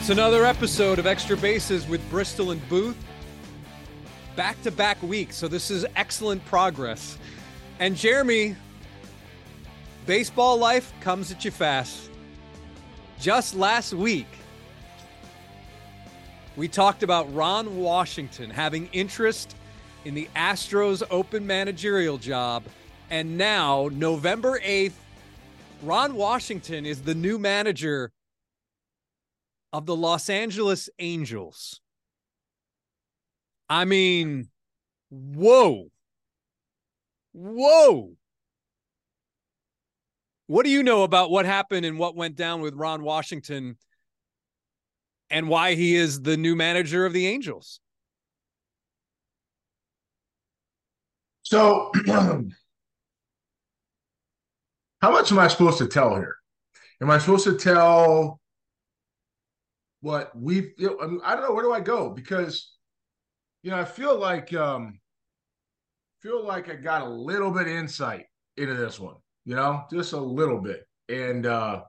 It's another episode of Extra Bases with Bristol and Booth. Back to back week, so this is excellent progress. And Jeremy, baseball life comes at you fast. Just last week, we talked about Ron Washington having interest in the Astros open managerial job. And now, November 8th, Ron Washington is the new manager of the Los Angeles Angels. I mean, whoa. Whoa. What do you know about what happened and what went down with Ron Washington and why he is the new manager of the Angels? So, how much am I supposed to tell here? Am I supposed to tell what we? You know, I, don't know. Where do I go? Because you know, I feel like um, feel like I got a little bit of insight into this one. You know, just a little bit, and uh,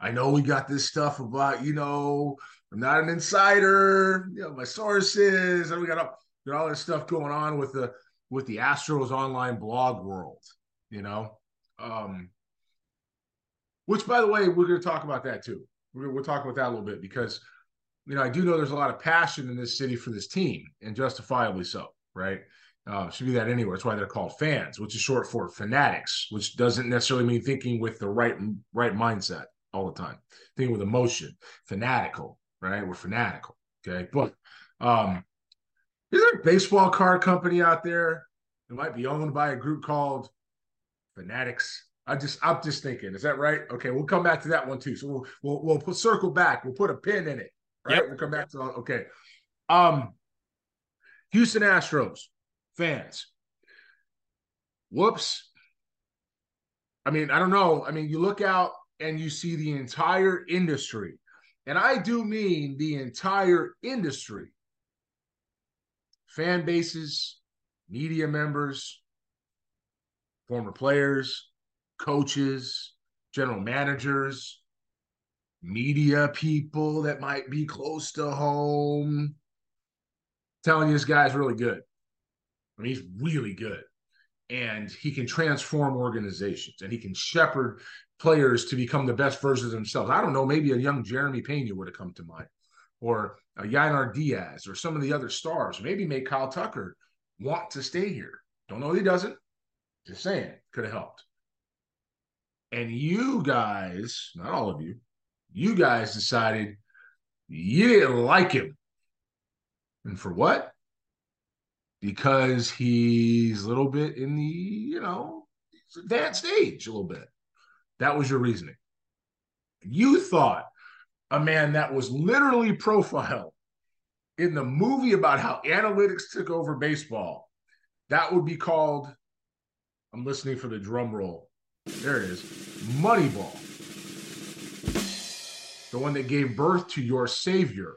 I know we got this stuff about you know I'm not an insider. You know, my sources, and we got all, got all this stuff going on with the with the Astros online blog world. You know, um, which by the way, we're going to talk about that too. We're we'll talk about that a little bit because you know I do know there's a lot of passion in this city for this team, and justifiably so, right? Uh, should be that anywhere. That's why they're called fans, which is short for fanatics, which doesn't necessarily mean thinking with the right right mindset all the time. Thinking with emotion, fanatical, right? We're fanatical, okay. But um, is there a baseball card company out there that might be owned by a group called Fanatics? I just I'm just thinking, is that right? Okay, we'll come back to that one too. So we'll we'll we'll put circle back. We'll put a pin in it. Right. Yep. We'll come back to okay. Um, Houston Astros fans. Whoops. I mean, I don't know. I mean, you look out and you see the entire industry, and I do mean the entire industry fan bases, media members, former players, coaches, general managers, media people that might be close to home. telling you this guy's really good. I mean, he's really good. And he can transform organizations and he can shepherd players to become the best versions of themselves. I don't know, maybe a young Jeremy Pena would have come to mind, or a Yainer Diaz, or some of the other stars. Maybe make Kyle Tucker want to stay here. Don't know he doesn't. Just saying, could have helped. And you guys, not all of you, you guys decided you didn't like him. And for what? because he's a little bit in the, you know, advanced age a little bit. That was your reasoning. You thought a man that was literally profiled in the movie about how analytics took over baseball, that would be called, I'm listening for the drum roll. There it is Moneyball. The one that gave birth to your savior,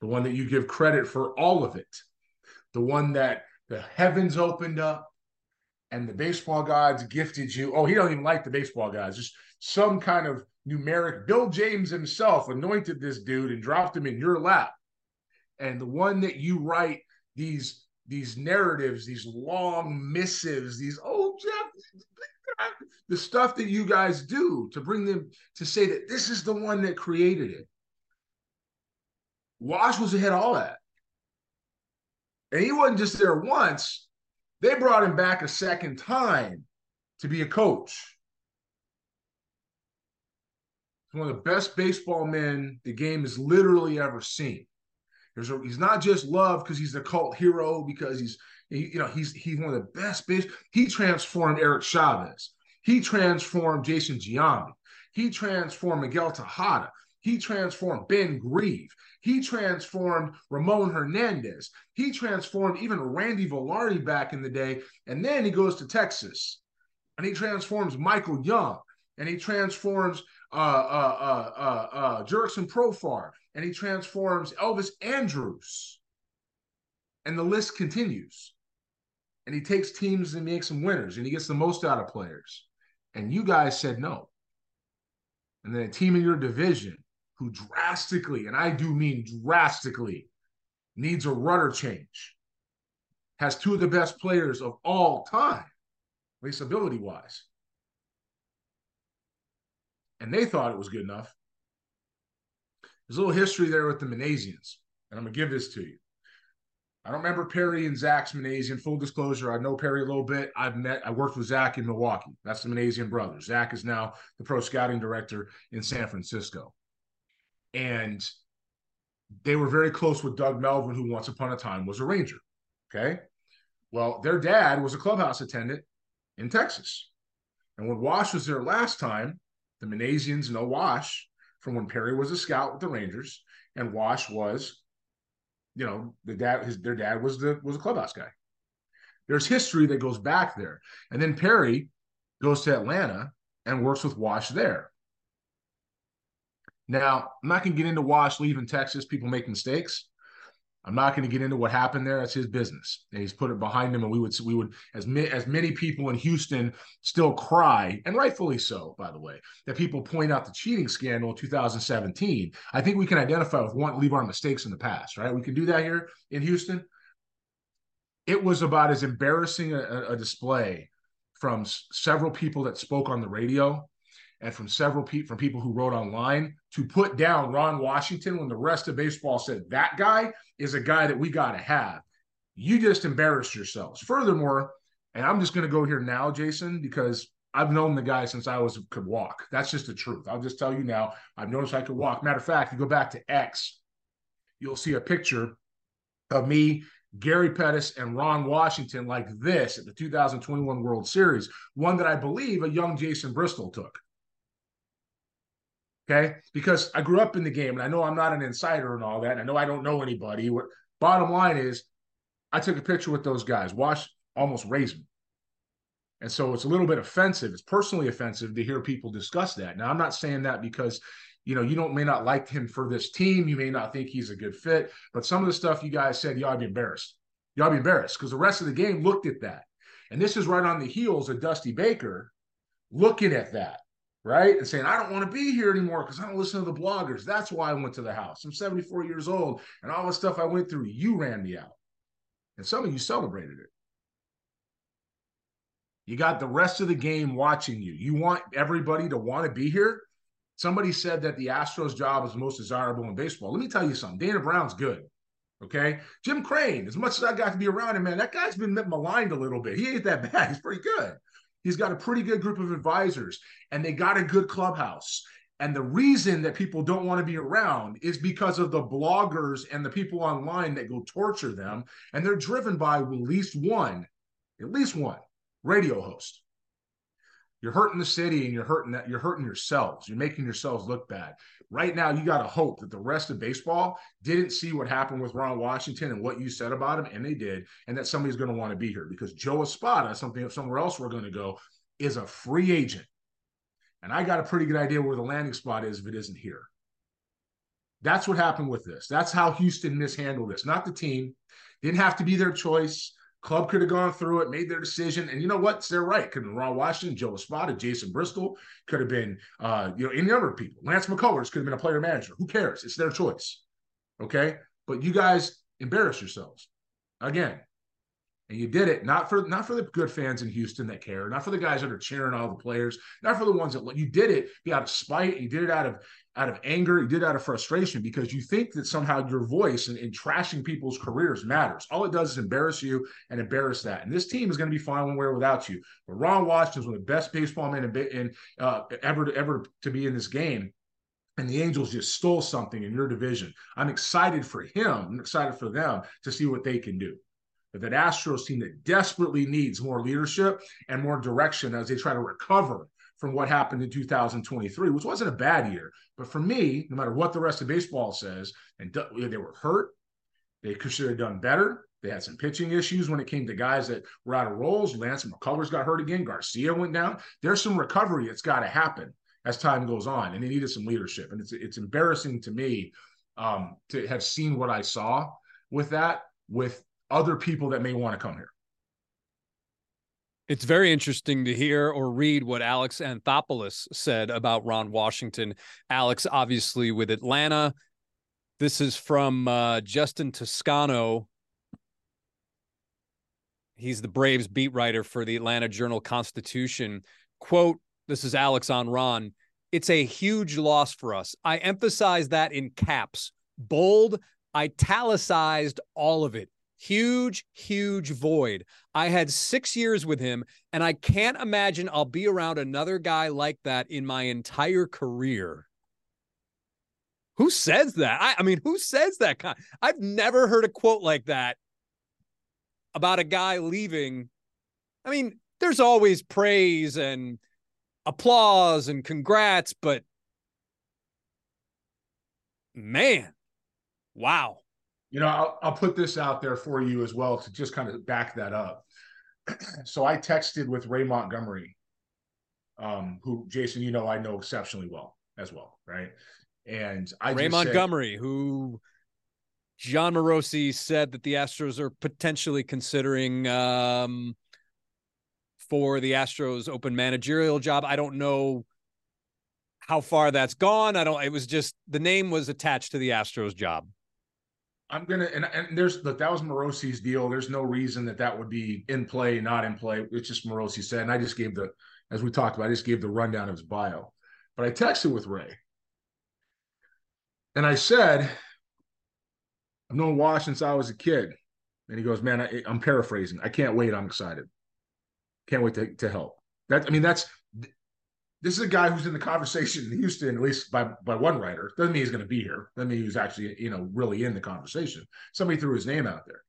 the one that you give credit for all of it the one that the heavens opened up and the baseball gods gifted you. Oh, he don't even like the baseball gods. Just some kind of numeric. Bill James himself anointed this dude and dropped him in your lap. And the one that you write these these narratives, these long missives, these oh the stuff that you guys do to bring them to say that this is the one that created it. Wash was ahead of all that. And he wasn't just there once, they brought him back a second time to be a coach. One of the best baseball men the game has literally ever seen. There's a, he's not just loved because he's a cult hero because he's he, you know he's he's one of the best base. He transformed Eric Chavez. He transformed Jason Giambi. He transformed Miguel Tejada. He transformed Ben Grieve. He transformed Ramon Hernandez. He transformed even Randy Velarde back in the day. And then he goes to Texas and he transforms Michael Young and he transforms uh, uh, uh, uh, uh, Jurickson Profar and he transforms Elvis Andrus. And the list continues. And he takes teams and makes them winners and he gets the most out of players. And you guys said no. And then a team in your division who drastically, and I do mean drastically, needs a rudder change, has two of the best players of all time, at least ability wise. And they thought it was good enough. There's a little history there with the Minasians, and I'm to give this to you. I don't remember Perry and Zach's Minasian. Full disclosure, I know Perry a little bit. I've met, I worked with Zach in Milwaukee. That's the Minasian brothers. Zach is now the pro scouting director in San Francisco. And they were very close with Doug Melvin, who once upon a time was a Ranger. Okay. Well, their dad was a clubhouse attendant in Texas. And when Wash was there last time, the Minasians know Wash from when Perry was a scout with the Rangers, and Wash was you know, the dad, his their dad was the was a clubhouse guy. There's history that goes back there, and then Perry goes to Atlanta and works with Wash there. Now, I'm not going to get into Wash leaving Texas. People make mistakes. I'm not going to get into what happened there. That's his business. And he's put it behind him, and we would we would as ma- as many people in Houston still cry, and rightfully so, by the way, that people point out the cheating scandal in 2017. I think we can identify with one, leave our mistakes in the past, right? We can do that here in Houston. It was about as embarrassing a, a display from s- several people that spoke on the radio and from several people from people who wrote online to put down Ron Washington when the rest of baseball said that guy is a guy that we got to have. You just embarrassed yourselves. Furthermore, and I'm just going to go here now, Jason, because I've known the guy since I was could walk. That's just the truth. I'll just tell you now. I've noticed I could walk. Matter of fact, you go back to X, you'll see a picture of me, Gary Pettis, and Ron Washington like this at the 2021 World Series. One that I believe a young Jason Bristol took. Okay. Because I grew up in the game and I know I'm not an insider and all that. And I know I don't know anybody. What bottom line is I took a picture with those guys. Wash almost raised me. And so it's a little bit offensive. It's personally offensive to hear people discuss that. Now, I'm not saying that because, you know, you don't may not like him for this team. You may not think he's a good fit, but some of the stuff you guys said, to be embarrassed. To be embarrassed because the rest of the game looked at that. And this is right on the heels of Dusty Baker looking at that right? And saying, I don't want to be here anymore because I don't listen to the bloggers. That's why I went to the house. I'm 74 years old, and all the stuff I went through, you ran me out. And some of you celebrated it. You got the rest of the game watching you. You want everybody to want to be here. Somebody said that the Astros job is the most desirable in baseball. Let me tell you something. Dana Brown's good. Okay. Jim Crane, as much as I got to be around him, man, that guy's been maligned a little bit. He ain't that bad. He's pretty good. He's got a pretty good group of advisors and they got a good clubhouse. And the reason that people don't want to be around is because of the bloggers and the people online that go torture them. And they're driven by at least one, at least one radio host. You're hurting the city and you're hurting that you're hurting yourselves. You're making yourselves look bad. Right now, you got to hope that the rest of baseball didn't see what happened with Ron Washington and what you said about him, and they did, and that somebody's going to want to be here because Joe Espada, something somewhere else we're going to go, is a free agent. And I got a pretty good idea where the landing spot is if it isn't here. That's what happened with this. That's how Houston mishandled this, not the team. Didn't have to be their choice. Club could have gone through it, made their decision, and you know what? They're right. Could have been Ron Washington, Joe Espada, Jason Bristol, could have been uh, you know any other people. Lance McCullers could have been a player manager. Who cares? It's their choice. Okay, but you guys embarrass yourselves again, and you did it not for not for the good fans in Houston that care, not for the guys that are cheering all the players, not for the ones that you did it out of spite. You did it out of out of anger, you did it out of frustration because you think that somehow your voice and, trashing people's careers matters. All it does is embarrass you and embarrass that. And this team is going to be fine one way or without you. But Ron Washington is one of the best baseball men in, in uh, ever ever to be in this game. And the Angels just stole something in your division. I'm excited for him. I'm excited for them to see what they can do. That Astros team that desperately needs more leadership and more direction as they try to recover from what happened in 2023, which wasn't a bad year. But for me, no matter what the rest of baseball says, and they were hurt, they should have done better. They had some pitching issues when it came to guys that were out of roles. Lance McCullers got hurt again. Garcia went down. There's some recovery that's got to happen as time goes on, and they needed some leadership. And it's it's embarrassing to me um, to have seen what I saw with that with other people that may want to come here. It's very interesting to hear or read what Alex Anthopoulos said about Ron Washington. Alex, obviously, with Atlanta. This is from uh, Justin Toscano. He's the Braves beat writer for the Atlanta Journal Constitution. Quote, this is Alex on Ron. It's a huge loss for us. I emphasize that in caps, bold, italicized, all of it huge, huge void. I had six years with him, and I can't imagine I'll be around another guy like that in my entire career. Who says that? I, I mean, who says that? I've never heard a quote like that about a guy leaving. I mean, there's always praise and applause and congrats, but man, wow. You know, I'll, I'll put this out there for you as well to just kind of back that up. so I texted with Ray Montgomery, um, who Jason, you know, I know exceptionally well as well, right? And I Ray Montgomery, said, who Jon Morosi said that the Astros are potentially considering um, for the Astros open managerial job. I don't know how far that's gone. I don't. It was just the name was attached to the Astros job. I'm gonna and, and there's look that was Morosi's deal. There's no reason that that would be in play, not in play. It's just Morosi said, and I just gave the as we talked about, I just gave the rundown of his bio. But I texted with Ray, and I said, "I've known Wash since I was a kid." And he goes, "Man, I, I'm paraphrasing. I can't wait. I'm excited. Can't wait to, to help." That I mean, that's this is a guy who's in the conversation in Houston, at least by by one writer. Doesn't mean he's going to be here. Doesn't mean he's actually, you know, really in the conversation. Somebody threw his name out there.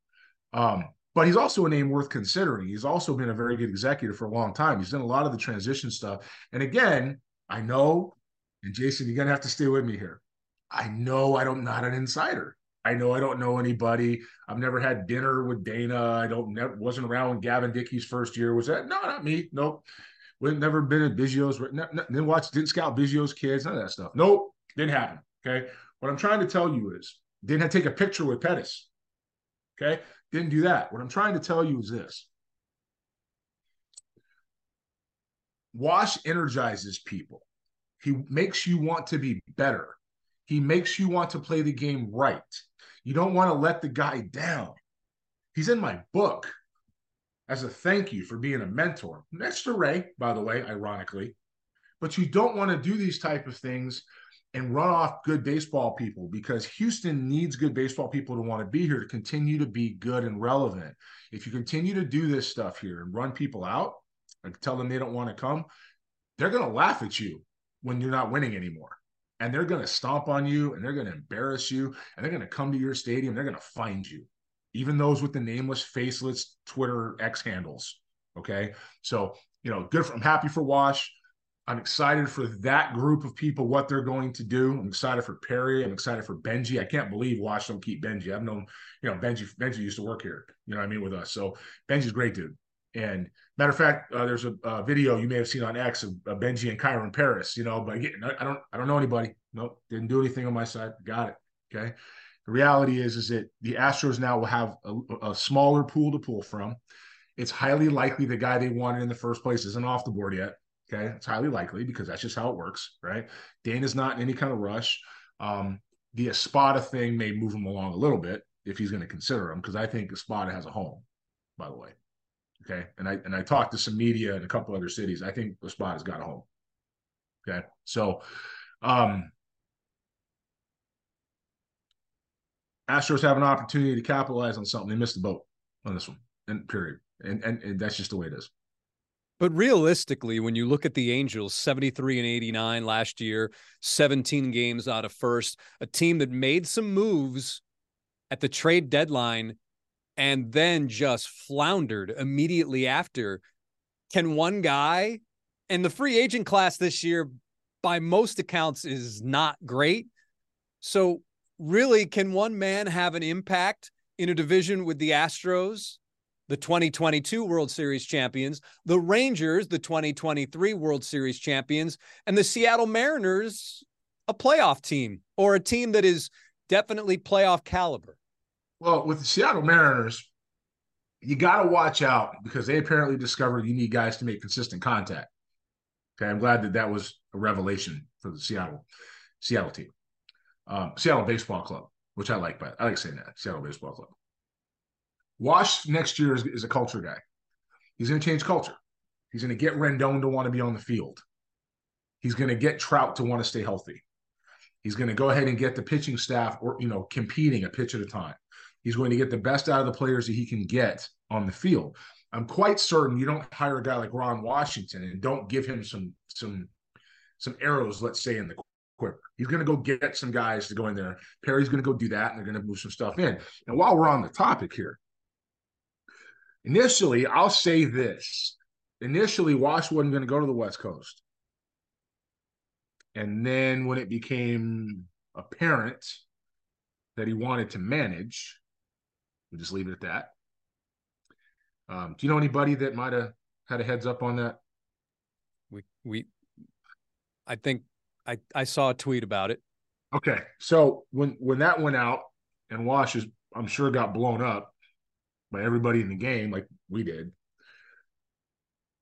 Um, but he's also a name worth considering. He's also been a very good executive for a long time. He's done a lot of the transition stuff. And again, I know, and Jason, you're gonna have to stay with me here. I know I don't not an insider. I know I don't know anybody. I've never had dinner with Dana. I don't never wasn't around when Gavin Dickey's first year was that. No, not me. Nope. We've never been at Biggio's. Didn't watch, didn't scout Biggio's kids, none of that stuff. Nope, didn't happen. Okay. What I'm trying to tell you is didn't take a picture with Pettis. Okay. Didn't do that. What I'm trying to tell you is this Wash energizes people. He makes you want to be better. He makes you want to play the game right. You don't want to let the guy down. He's in my book as a thank you for being a mentor. Next to Ray, by the way, ironically. But you don't want to do these type of things and run off good baseball people because Houston needs good baseball people to want to be here to continue to be good and relevant. If you continue to do this stuff here and run people out and tell them they don't want to come, they're going to laugh at you when you're not winning anymore. And they're going to stomp on you and they're going to embarrass you and they're going to come to your stadium. They're going to find you even those with the nameless, faceless Twitter X handles. Okay. So, you know, good. For, I'm happy for Wash. I'm excited for that group of people, what they're going to do. I'm excited for Perry. I'm excited for Benji. I can't believe Wash don't keep Benji. I've known, you know, Benji, Benji used to work here, you know what I mean, with us. So Benji's great dude. And matter of fact, uh, there's a, a, video you may have seen on X of, of Benji and Kyren Paris, you know, but again, I don't, I don't know anybody. Nope. Didn't do anything on my side. Got it. Okay. The reality is, is that the Astros now will have a, a smaller pool to pull from. It's highly likely the guy they wanted in the first place isn't off the board yet. Okay, it's highly likely because that's just how it works, right? Dana's not in any kind of rush. Um, the Espada thing may move him along a little bit if he's going to consider him, because I think Espada has a home, by the way. Okay, and I and I talked to some media in a couple other cities. I think Espada's got a home. Okay, so um, Astros have an opportunity to capitalize on something. They missed the boat on this one, and period. And, and, and that's just the way it is. But realistically, when you look at the Angels, 73 and 89 last year, 17 games out of first, a team that made some moves at the trade deadline and then just floundered immediately after. Can one guy and the free agent class this year, by most accounts, is not great. So really, can one man have an impact in a division with the Astros, the 2022 World Series champions, the Rangers, the 2023 World Series champions, and the Seattle Mariners, a playoff team or a team that is definitely playoff caliber? Well, with the Seattle Mariners, you got to watch out because they apparently discovered you need guys to make consistent contact. Okay, I'm glad that that was a revelation for the Seattle Seattle team, um, Seattle Baseball Club, which I like. But I like saying that Seattle Baseball Club. Wash next year is, is a culture guy. He's going to change culture. He's going to get Rendon to want to be on the field. He's going to get Trout to want to stay healthy. He's going to go ahead and get the pitching staff or you know competing a pitch at a time. He's going to get the best out of the players that he can get on the field. I'm quite certain you don't hire a guy like Ron Washington and don't give him some some some arrows, let's say, in the quiver. He's going to go get some guys to go in there. Perry's going to go do that, and they're going to move some stuff in. And while we're on the topic here, initially, I'll say this: initially, Wash wasn't going to go to the West Coast, and then when it became apparent that he wanted to manage, we just leave it at that. Um, do you know anybody that might have had a heads up on that? We we, I think I I saw a tweet about it. Okay, so when when that went out and Wash is, I'm sure got blown up by everybody in the game, like we did.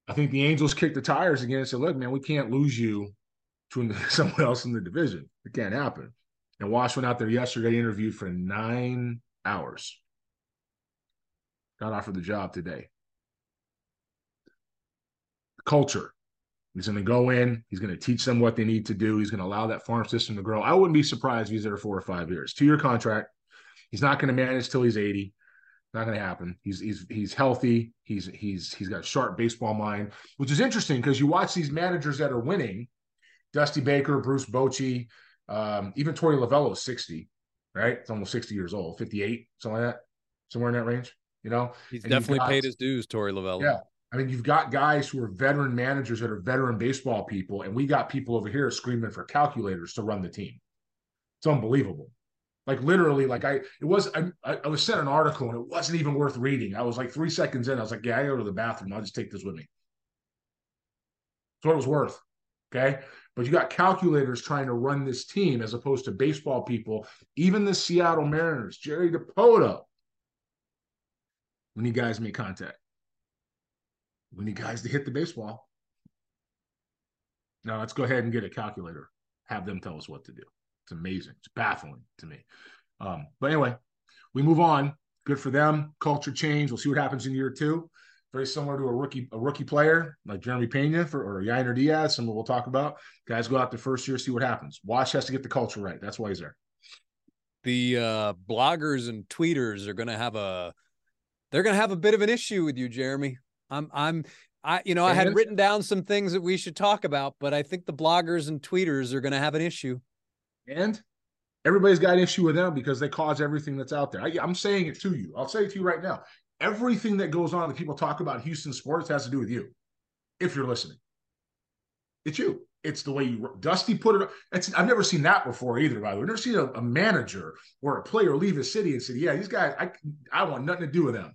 I think the Angels kicked the tires again and said, "Look, man, we can't lose you to someone else in the division. It can't happen." And Wash went out there yesterday, interviewed for nine hours got offered the job today. Culture. He's going to go in. He's going to teach them what they need to do. He's going to allow that farm system to grow. I wouldn't be surprised if he's there four or five years. Two year contract. He's not going to manage till he's 80. Not going to happen. He's he's he's healthy. He's he's he's got a sharp baseball mind, which is interesting because you watch these managers that are winning, Dusty Baker, Bruce Bochy, um, even Torey Lovullo is 60, right? It's almost 60 years old, 58, something like that, somewhere in that range. You know, he's and definitely got, paid his dues, Torey Lovullo. Yeah. I mean, you've got guys who are veteran managers that are veteran baseball people, and we got people over here screaming for calculators to run the team. It's unbelievable. Like literally, like I, it was, I, I was sent an article and it wasn't even worth reading. I was like three seconds in, I was like, yeah, I go to the bathroom. I'll just take this with me. That's what it was worth. Okay. But you got calculators trying to run this team as opposed to baseball people, even the Seattle Mariners, Jerry Dipoto. we need guys make contact. We need guys to hit the baseball. Now let's go ahead and get a calculator. Have them tell us what to do. It's amazing. It's baffling to me. Um, but anyway, we move on. Good for them. Culture change. We'll see what happens in year two. Very similar to a rookie, a rookie player like Jeremy Pena for or Yainer Diaz. Some we'll talk about. Guys go out the first year, see what happens. Wash has to get the culture right. That's why he's there. The uh, bloggers and tweeters are going to have a they're going to have a bit of an issue with you, Jeremy. I'm, I'm, I, you know, I had written down some things that we should talk about, but I think the bloggers and tweeters are going to have an issue. And everybody's got an issue with them because they cause everything that's out there. I, I'm saying it to you. I'll say it to you right now. Everything that goes on that people talk about Houston sports has to do with you, if you're listening. It's you. It's the way you Dusty put it. It's, I've never seen that before either. By the way, I've never seen a, a manager or a player leave a city and say, "Yeah, these guys, I I want nothing to do with them."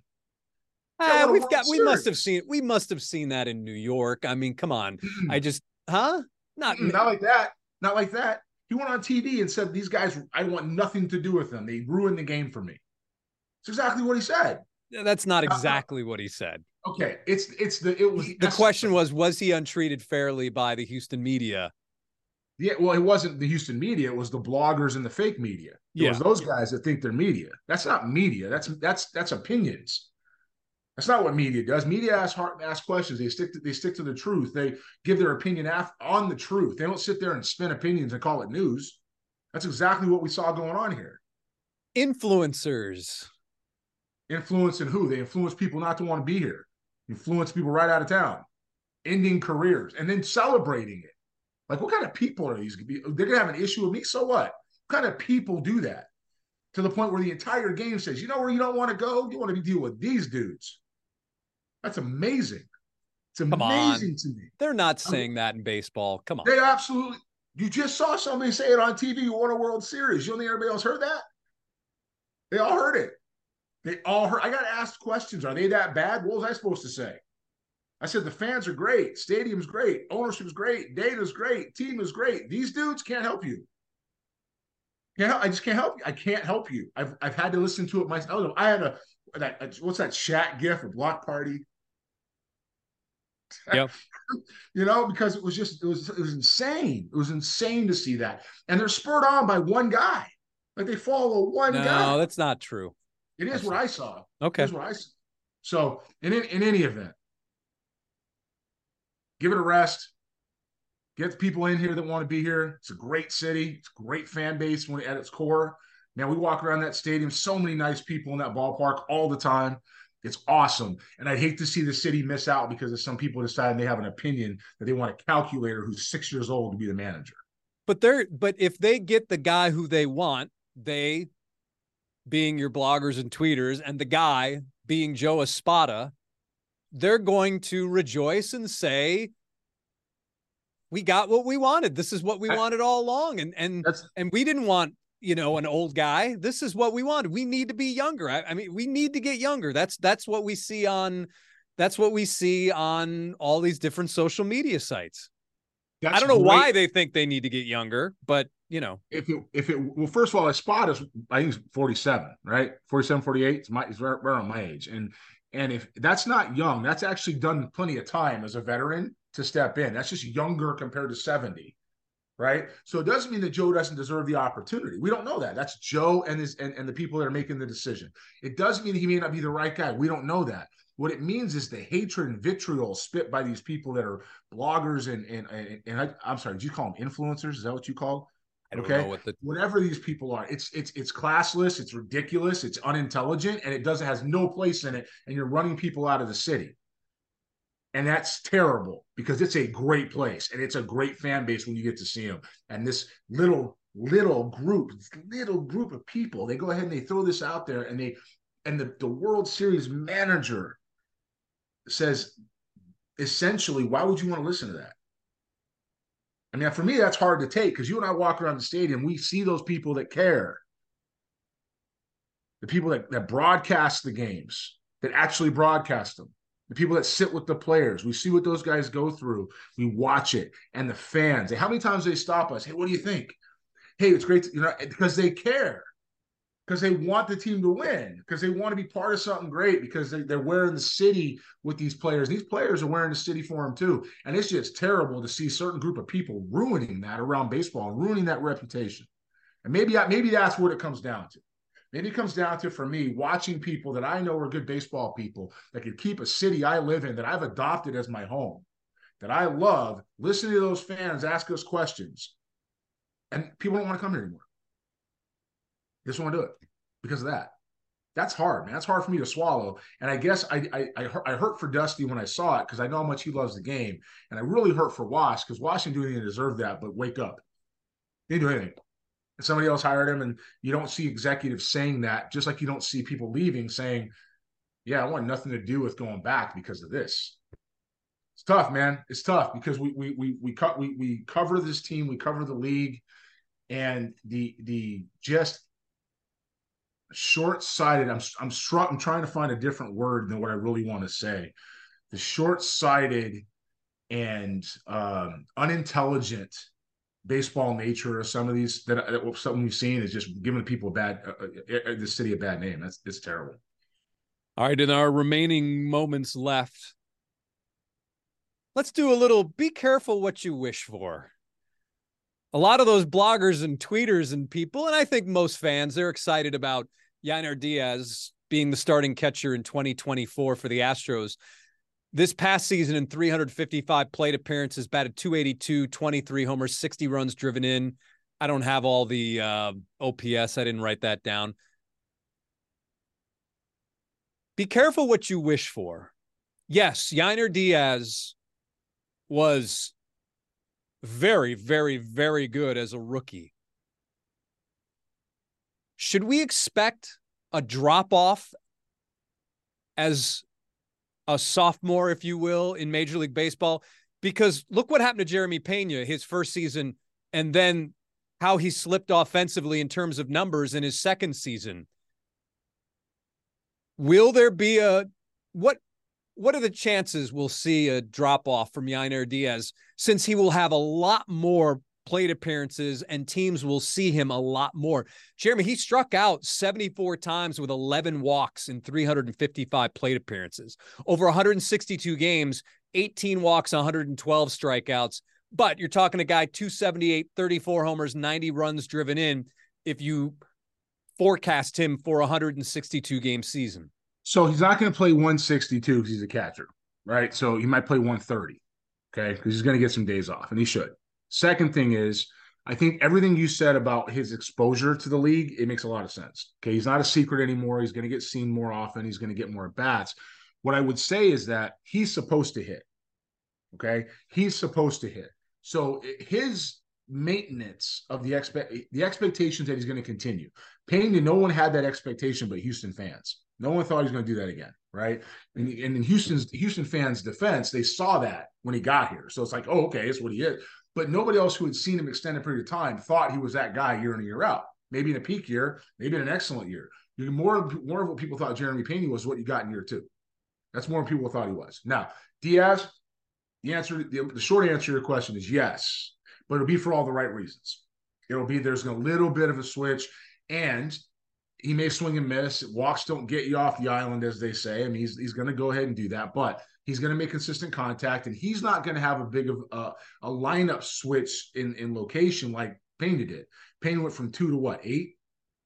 Uh, we've got we must have seen we must have seen that in New York. I mean, come on. I just huh? Not not like that. Not like that. He went on TV and said, "These guys, I want nothing to do with them. They ruined the game for me." It's exactly what he said. That's not exactly uh, what he said. Okay, it's it's the it was the question was was he untreated fairly by the Houston media? Yeah, well, it wasn't the Houston media; it was the bloggers and the fake media. It yeah. was those guys that think they're media. That's not media. That's that's that's opinions. That's not what media does. Media ask hard ask questions. They stick to they stick to the truth. They give their opinion af- on the truth. They don't sit there and spin opinions and call it news. That's exactly what we saw going on here. Influencers. Influencing who? They influence people not to want to be here. Influence people right out of town, ending careers, and then celebrating it. Like, what kind of people are these? They're gonna have an issue with me. So what? What kind of people do that? To the point where the entire game says, you know where you don't want to go? You want to be deal with these dudes. That's amazing. It's amazing to me. They're not saying I mean, that in baseball. Come on. They absolutely. You just saw somebody say it on TV. You won a World Series. You don't think everybody else heard that? They all heard it. They all heard. I got asked questions. Are they that bad? What was I supposed to say? I said the fans are great, stadium's great, ownership's great, Dana's great, team is great. These dudes can't help you. I just can't help you. I can't help you. I've I've had to listen to it myself. I had a that what's that Shaq gif of block party? Yep. you know, because it was just it was it was insane. It was insane to see that, and they're spurred on by one guy. Like they follow one no, guy. No, that's not true. It is that's what not... I saw. Okay. It is what I saw. So in in any event, give it a rest. Get the people in here that want to be here. It's a great city. It's a great fan base when at its core. Man, we walk around that stadium, so many nice people in that ballpark all the time. It's awesome. And I'd hate to see the city miss out because of some people deciding they have an opinion that they want a calculator who's six years old to be the manager. But they're but if they get the guy who they want, they being your bloggers and tweeters, and the guy being Joe Espada, they're going to rejoice and say, we got what we wanted. This is what we I, wanted all along. And and and we didn't want, you know, an old guy. This is what we wanted. We need to be younger. I, I mean, we need to get younger. That's that's what we see on that's what we see on all these different social media sites. That's I don't know great. why they think they need to get younger, but you know, if it if it well, first of all, a spot is I think it's 47, right? 47, 48. It's my it's right, on my age. And and if that's not young, that's actually done plenty of time as a veteran to step in. That's just younger compared to 70. Right. So it doesn't mean that Joe doesn't deserve the opportunity. We don't know that. That's Joe and his and, and the people that are making the decision. It doesn't mean he may not be the right guy. We don't know that. What it means is the hatred and vitriol spit by these people that are bloggers and and and, and I, am sorry, did you call them influencers? Is that what you call? okay, what the... whatever these people are, it's it's it's classless, it's ridiculous, it's unintelligent, and it doesn't has no place in it. And you're running people out of the city. And that's terrible because it's a great place and it's a great fan base when you get to see them. And this little, little group, little group of people, they go ahead and they throw this out there and they, and the, the World Series manager says, essentially, why would you want to listen to that? I mean, for me, that's hard to take because you and I walk around the stadium, we see those people that care. The people that, that broadcast the games, that actually broadcast them the people that sit with the players. We see what those guys go through. We watch it, and the fans. How many times they stop us? Hey, what do you think? Hey, it's great, to, you know, because they care, because they want the team to win, because they want to be part of something great, because they, they're wearing the city with these players. These players are wearing the city for them too, and it's just terrible to see certain group of people ruining that around baseball, ruining that reputation. And maybe maybe that's what it comes down to. Maybe it comes down to, for me, watching people that I know are good baseball people that can keep a city I live in that I've adopted as my home, that I love, listening to those fans ask us questions. And people don't want to come here anymore. They just want to do it because of that. That's hard, man. That's hard for me to swallow. And I guess I I, I, hurt, for Dusty when I saw it because I know how much he loves the game. And I really hurt for Wash because Wash didn't deserve that, but wake up. They didn't do anything somebody else hired him and you don't see executives saying that just like you don't see people leaving saying yeah i want nothing to do with going back because of this. It's tough man. It's tough because we we we we cut we, we cover this team we cover the league and the the just short-sighted i'm i'm struck i'm trying to find a different word than what i really want to say. The short-sighted and um, unintelligent baseball nature of some of these that, that something we've seen is just giving people a bad uh, uh, uh, the city a bad name. That's it's terrible. All right, in our remaining moments left, let's do a little. Be careful what you wish for. A lot of those bloggers and tweeters and people, and I think most fans, they're excited about Yainer Diaz being the starting catcher in 2024 for the Astros. This past season in 355 plate appearances, batted 282, 23 homers, 60 runs driven in. I don't have all the uh, OPS. I didn't write that down. Be careful what you wish for. Yes, Yainer Diaz was very, very, very good as a rookie. Should we expect a drop off as a sophomore, if you will, in Major League Baseball. Because look what happened to Jeremy Pena his first season, and then how he slipped offensively in terms of numbers in his second season. Will there be a what? What are the chances we'll see a drop off from Yainer Diaz since he will have a lot more plate appearances and teams will see him a lot more. Jeremy, he struck out 74 times with 11 walks in 355 plate appearances. Over 162 games, 18 walks, 112 strikeouts. But you're talking a guy 278, 34 homers, 90 runs driven in. If you forecast him for a 162 game season. So he's not going to play 162 because he's a catcher, right? So he might play 130, okay? Because he's going to get some days off, and he should. Second thing is, I think everything you said about his exposure to the league, it makes a lot of sense. Okay, he's not a secret anymore. He's going to get seen more often. He's going to get more at bats. What I would say is that he's supposed to hit. Okay, he's supposed to hit. So his maintenance of the expect the expectations that he's going to continue. Pena, no one had that expectation but Houston fans. No one thought he was going to do that again, right? And, and in Houston's Houston fans' defense, they saw that when he got here. So it's like, oh, okay, it's what he is. But nobody else who had seen him extended period of time thought he was that guy year in and year out. Maybe in a peak year, maybe in an excellent year. More, more of what people thought Jeremy Pena was what you got in year two. That's more than people thought he was. Now, Diaz, the answer, the, the short answer to your question is yes, but it'll be for all the right reasons. It'll be there's a little bit of a switch, and he may swing and miss. Walks don't get you off the island, as they say. I mean, he's he's going to go ahead and do that, but he's going to make consistent contact, and he's not going to have a big of uh, a lineup switch in in location like Pena did. Pena went from two to what eight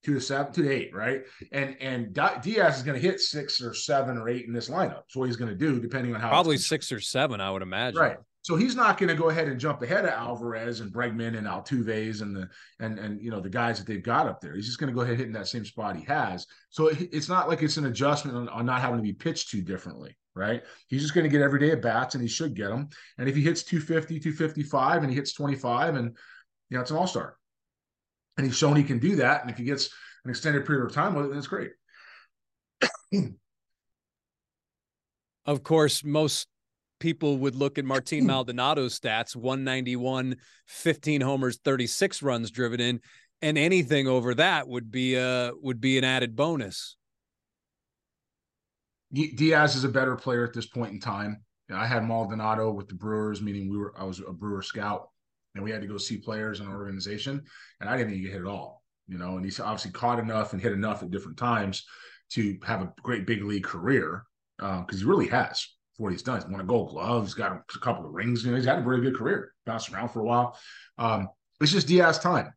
two to seven, two to eight, right? And and Diaz is going to hit six or seven or eight in this lineup. So what he's going to do, depending on how probably six or seven, I would imagine. Right. So he's not going to go ahead and jump ahead of Alvarez and Bregman and Altuve's and the and and you know the guys that they've got up there. He's just going to go ahead hitting that same spot he has. So it's not like it's an adjustment on, on not having to be pitched too differently, right? He's just going to get every day at bats and he should get them. And if he hits 250, 255 and he hits 25 and you know it's an all-star and he's shown he can do that. And if he gets an extended period of time with it, then it's great. of course, most people would look at Martin Maldonado's stats 191, 15 homers, 36 runs driven in, and anything over that would be a would be an added bonus. Diaz is a better player at this point in time. I had Maldonado with the Brewers, meaning we were I was a Brewer scout and we had to go see players in our organization, and I didn't even get hit at all. You know, and he's obviously caught enough and hit enough at different times to have a great big league career because uh, he really has for what he's done. He's won a Gold Glove. He's got a couple of rings. You know, he's had a very good career. Bounced around for a while. Um, it's just Diaz time.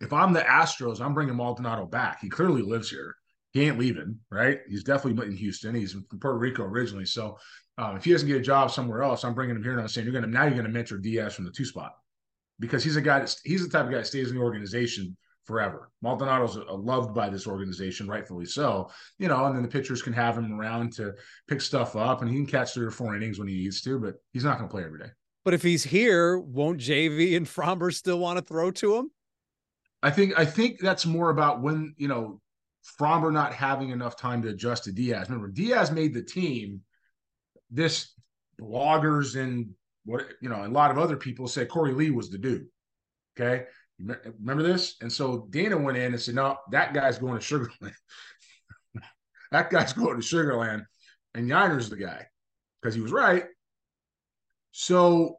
If I'm the Astros, I'm bringing Maldonado back. He clearly lives here. He ain't leaving, right? He's definitely in Houston. He's from Puerto Rico originally, so um, if he doesn't get a job somewhere else, I'm bringing him here and I'm saying you're going to now you're going to mentor Diaz from the two spot because he's a guy that he's the type of guy that stays in the organization forever. Maldonado's loved by this organization, rightfully so. You know, and then the pitchers can have him around to pick stuff up, and he can catch three or four innings when he needs to, but he's not going to play every day. But if he's here, won't JV and Framber still want to throw to him? I think I think that's more about when you know Framber not having enough time to adjust to Diaz. Remember, Diaz made the team this bloggers and what you know, a lot of other people say Korey Lee was the dude. Okay. Remember this? And so Dana went in and said, No, that guy's going to Sugarland. that guy's going to Sugarland. And Yainer's the guy because he was right. So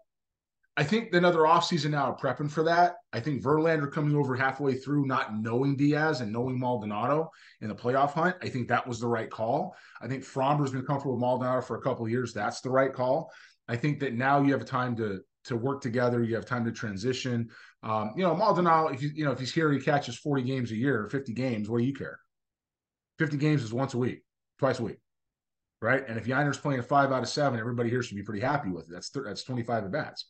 I think another offseason now prepping for that. I think Verlander coming over halfway through, not knowing Diaz and knowing Maldonado in the playoff hunt. I think that was the right call. I think Framber's been comfortable with Maldonado for a couple of years. That's the right call. I think that now you have time to to work together. You have time to transition. Um, you know, Maldonado, if you you know if he's here, he catches forty games a year, fifty games. What do you care? Fifty games is once a week, twice a week, right? And if Yainer's playing a five out of seven, everybody here should be pretty happy with it. That's th- that's twenty five at bats.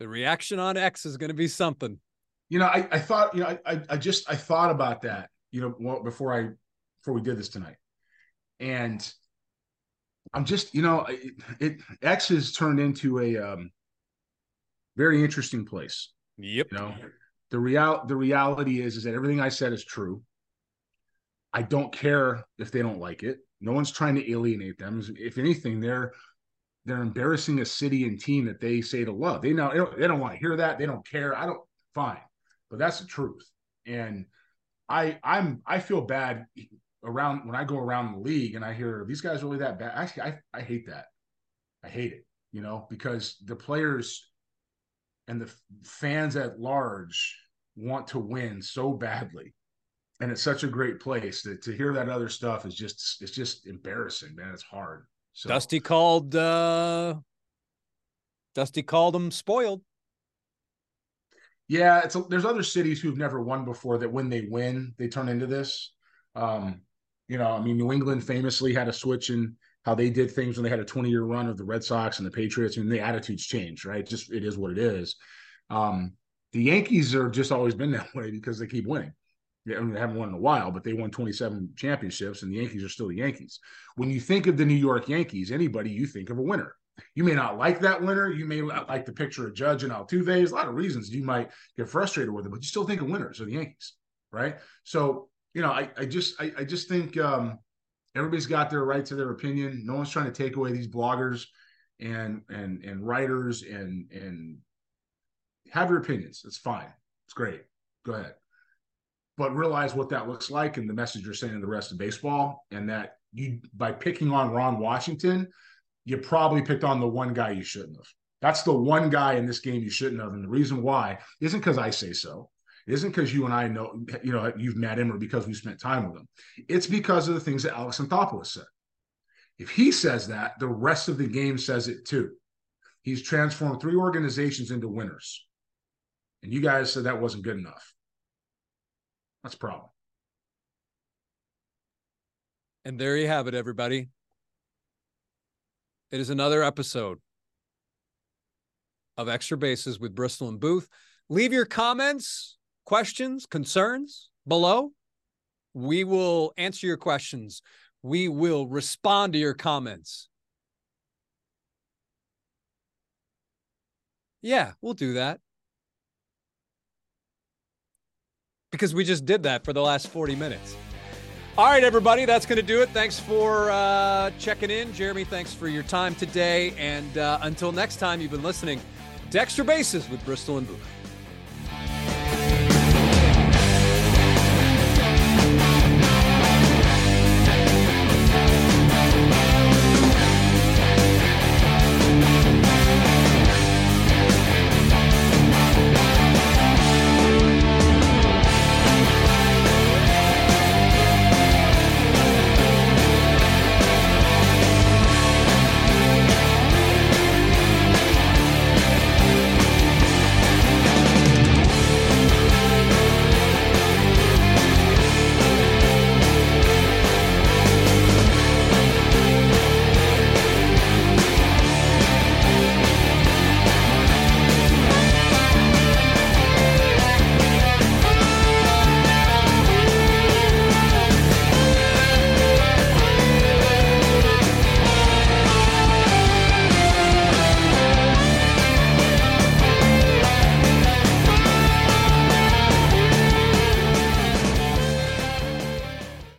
The reaction on X is going to be something. You know, I, I thought, you know, I, I just, I thought about that, you know, before I, before we did this tonight. And I'm just, you know, it, it X has turned into a um, very interesting place. Yep. You know, the real, the reality is, is that everything I said is true. I don't care if they don't like it. No one's trying to alienate them. If anything, they're they're embarrassing a city and team that they say to love. They know they don't, don't want to hear that. They don't care. I don't. Fine, but that's the truth. And I I'm I feel bad around when I go around the league and I hear these guys really that bad. Actually, I I hate that. I hate it. You know, because the players and the fans at large want to win so badly and it's such a great place that to hear that other stuff is just it's just embarrassing man it's hard so dusty called uh dusty called them spoiled. Yeah it's a, there's other cities who've never won before that when they win they turn into this. Um you know i mean new england famously had a switch in how they did things when they had a 20 year run of the red sox and the patriots. I and mean, the attitudes change right? Just it is what it is. Um the yankees are just always been that way because they keep winning they haven't won in a while, but they won 27 championships, and the Yankees are still the Yankees. When you think of the New York Yankees, anybody you think of a winner. You may not like that winner. You may not like the picture of Judge and Altuve. There's a lot of reasons you might get frustrated with it, but you still think of winners are the Yankees, right? So, you know, I, I just I, I just think um, everybody's got their right to their opinion. No one's trying to take away these bloggers and and and writers and and have your opinions. It's fine. It's great. Go ahead but realize what that looks like and the message you're sending the rest of baseball. And that you, by picking on Ron Washington, you probably picked on the one guy you shouldn't have. That's the one guy in this game you shouldn't have. And the reason why isn't because I say so. Isn't because you and I know, you know, you've met him or because we spent time with him. It's because of the things that Alex Anthopoulos said. If he says that, the rest of the game says it too. He's transformed three organizations into winners. And you guys said that wasn't good enough. That's a problem. And there you have it, everybody. It is another episode of Extra Bases with Bristol and Booth. Leave your comments, questions, concerns below. We will answer your questions. We will respond to your comments. Yeah, we'll do that. Because we just did that for the last 40 minutes. All right, everybody, that's going to do it. Thanks for uh, checking in. Jeremy, thanks for your time today. And uh, until next time, you've been listening to Extra Bases with Bristol and Booth.